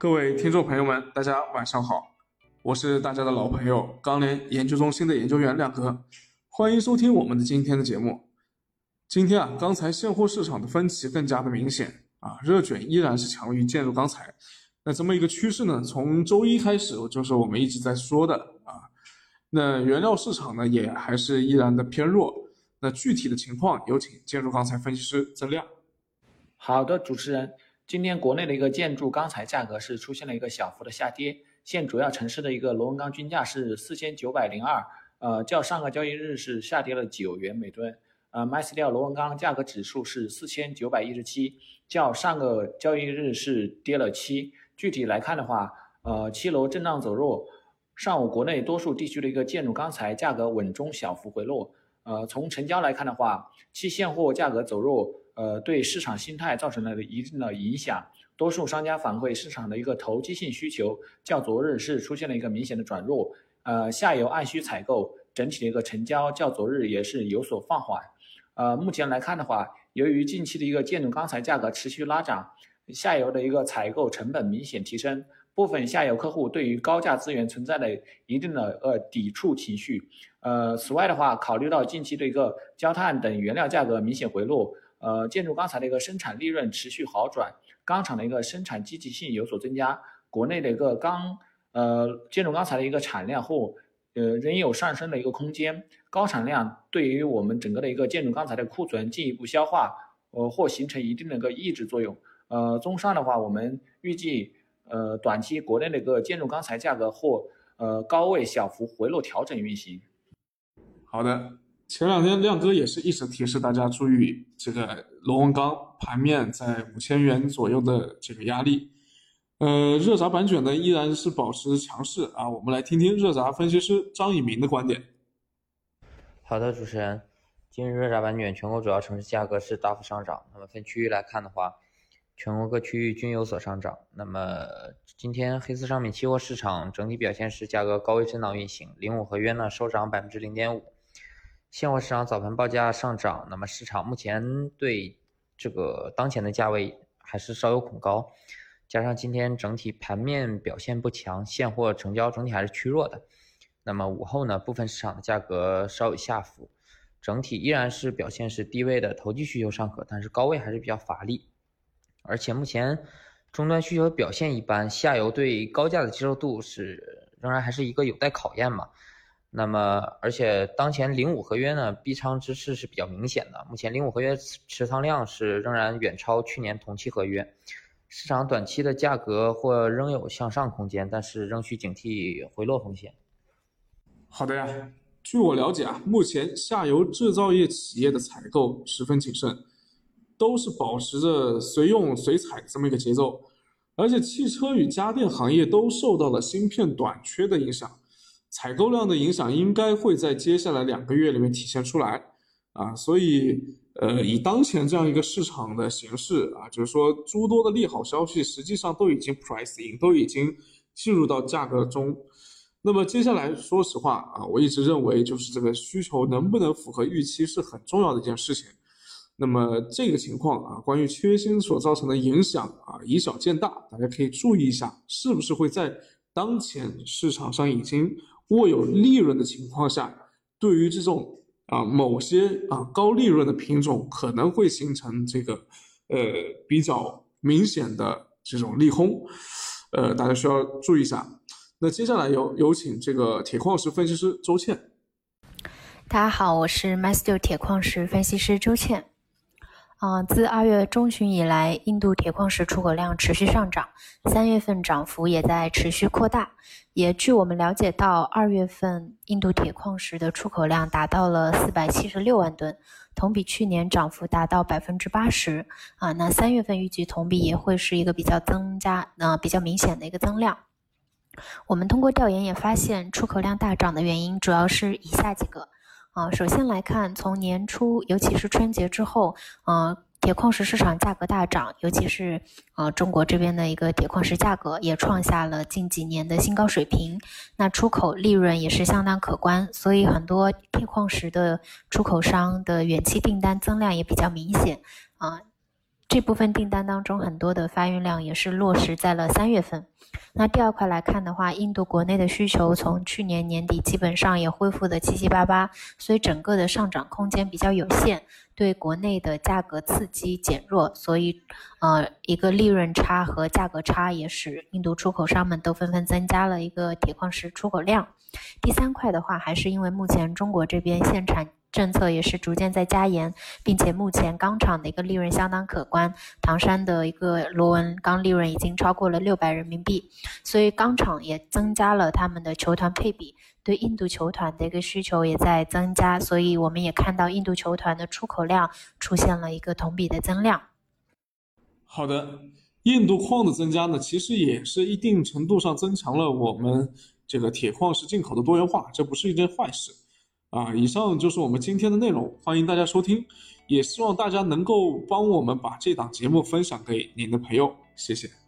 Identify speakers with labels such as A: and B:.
A: 各位听众朋友们，大家晚上好，我是大家的老朋友钢联研究中心的研究员亮哥，欢迎收听我们的今天的节目。今天啊，钢材现货市场的分歧更加的明显啊，热卷依然是强于建筑钢材。那这么一个趋势呢，从周一开始就是我们一直在说的啊。那原料市场呢，也还是依然的偏弱。那具体的情况，有请建筑钢材分析师曾亮。
B: 好的，主持人，今天国内的一个建筑钢材价格是出现了一个小幅的下跌，现主要城市的一个螺纹钢均价是四千九百零二，呃，较上个交易日是下跌了九元每吨。呃，MySteel 螺纹钢价格指数是四千九百一十七，较上个交易日是跌了七。具体来看的话，呃，七楼震荡走弱。上午国内多数地区的一个建筑钢材价格稳中小幅回落。呃，从成交来看的话，期现货价格走弱，呃，对市场心态造成了一定的影响。多数商家反馈，市场的一个投机性需求较昨日是出现了一个明显的转弱。呃，下游按需采购整体的一个成交较昨日也是有所放缓。呃，目前来看的话，由于近期的一个建筑钢材价格持续拉涨，下游的一个采购成本明显提升，部分下游客户对于高价资源存在的一定的呃抵触情绪。呃，此外的话，考虑到近期的一个焦炭等原料价格明显回落，呃，建筑钢材的一个生产利润持续好转，钢厂的一个生产积极性有所增加，国内的一个钢呃建筑钢材的一个产量或呃仍有上升的一个空间。高产量对于我们整个的一个建筑钢材的库存进一步消化，呃，或形成一定的一个抑制作用。呃，综上的话，我们预计，呃，短期国内的一个建筑钢材价格或呃高位小幅回落调整运行。
A: 好的，前两天亮哥也是一直提示大家注意这个螺纹钢盘面在五千元左右的这个压力。呃，热轧板卷呢依然是保持强势啊。我们来听听热轧分析师张以明的观点。
C: 好的，主持人，今日热轧板卷全国主要城市价格是大幅上涨。那么分区域来看的话，全国各区域均有所上涨。那么今天黑色商品期货市场整体表现是价格高位震荡运行，零五合约呢收涨百分之零点五。现货市场早盘报价上涨，那么市场目前对这个当前的价位还是稍有恐高，加上今天整体盘面表现不强，现货成交整体还是趋弱的。那么午后呢，部分市场的价格稍有下浮，整体依然是表现是低位的投机需求尚可，但是高位还是比较乏力。而且目前终端需求表现一般，下游对高价的接受度是仍然还是一个有待考验嘛。那么而且当前零五合约呢，逼仓之势是比较明显的，目前零五合约持仓量是仍然远超去年同期合约，市场短期的价格或仍有向上空间，但是仍需警惕回落风险。
A: 好的呀，据我了解啊，目前下游制造业企业的采购十分谨慎，都是保持着随用随采这么一个节奏，而且汽车与家电行业都受到了芯片短缺的影响，采购量的影响应该会在接下来两个月里面体现出来啊，所以呃，以当前这样一个市场的形势啊，就是说诸多的利好消息实际上都已经 pricing，都已经进入到价格中。那么接下来，说实话啊，我一直认为就是这个需求能不能符合预期是很重要的一件事情。那么这个情况啊，关于缺芯所造成的影响啊，以小见大，大家可以注意一下，是不是会在当前市场上已经握有利润的情况下，对于这种啊某些啊高利润的品种可能会形成这个呃比较明显的这种利空，呃，大家需要注意一下。那接下来有有请这个铁矿石分析师周倩。
D: 大家好，我是 Master 铁矿石分析师周倩。啊，自二月中旬以来，印度铁矿石出口量持续上涨，三月份涨幅也在持续扩大。也据我们了解到，二月份印度铁矿石的出口量达到了四百七十六万吨，同比去年涨幅达到百分之八十。啊，那三月份预计同比也会是一个比较增加，呃，比较明显的一个增量。我们通过调研也发现，出口量大涨的原因主要是以下几个啊。首先来看，从年初，尤其是春节之后，呃，铁矿石市场价格大涨，尤其是呃中国这边的一个铁矿石价格也创下了近几年的新高水平，那出口利润也是相当可观，所以很多铁矿石的出口商的远期订单增量也比较明显啊。这部分订单当中，很多的发运量也是落实在了三月份。那第二块来看的话，印度国内的需求从去年年底基本上也恢复的七七八八，所以整个的上涨空间比较有限，对国内的价格刺激减弱，所以呃一个利润差和价格差也使印度出口商们都纷纷增加了一个铁矿石出口量。第三块的话，还是因为目前中国这边限产。政策也是逐渐在加严，并且目前钢厂的一个利润相当可观，唐山的一个螺纹钢利润已经超过了六百人民币，所以钢厂也增加了他们的球团配比，对印度球团的一个需求也在增加，所以我们也看到印度球团的出口量出现了一个同比的增量。
A: 好的，印度矿的增加呢，其实也是一定程度上增强了我们这个铁矿石进口的多元化，这不是一件坏事。啊，以上就是我们今天的内容，欢迎大家收听，也希望大家能够帮我们把这档节目分享给您的朋友，谢谢。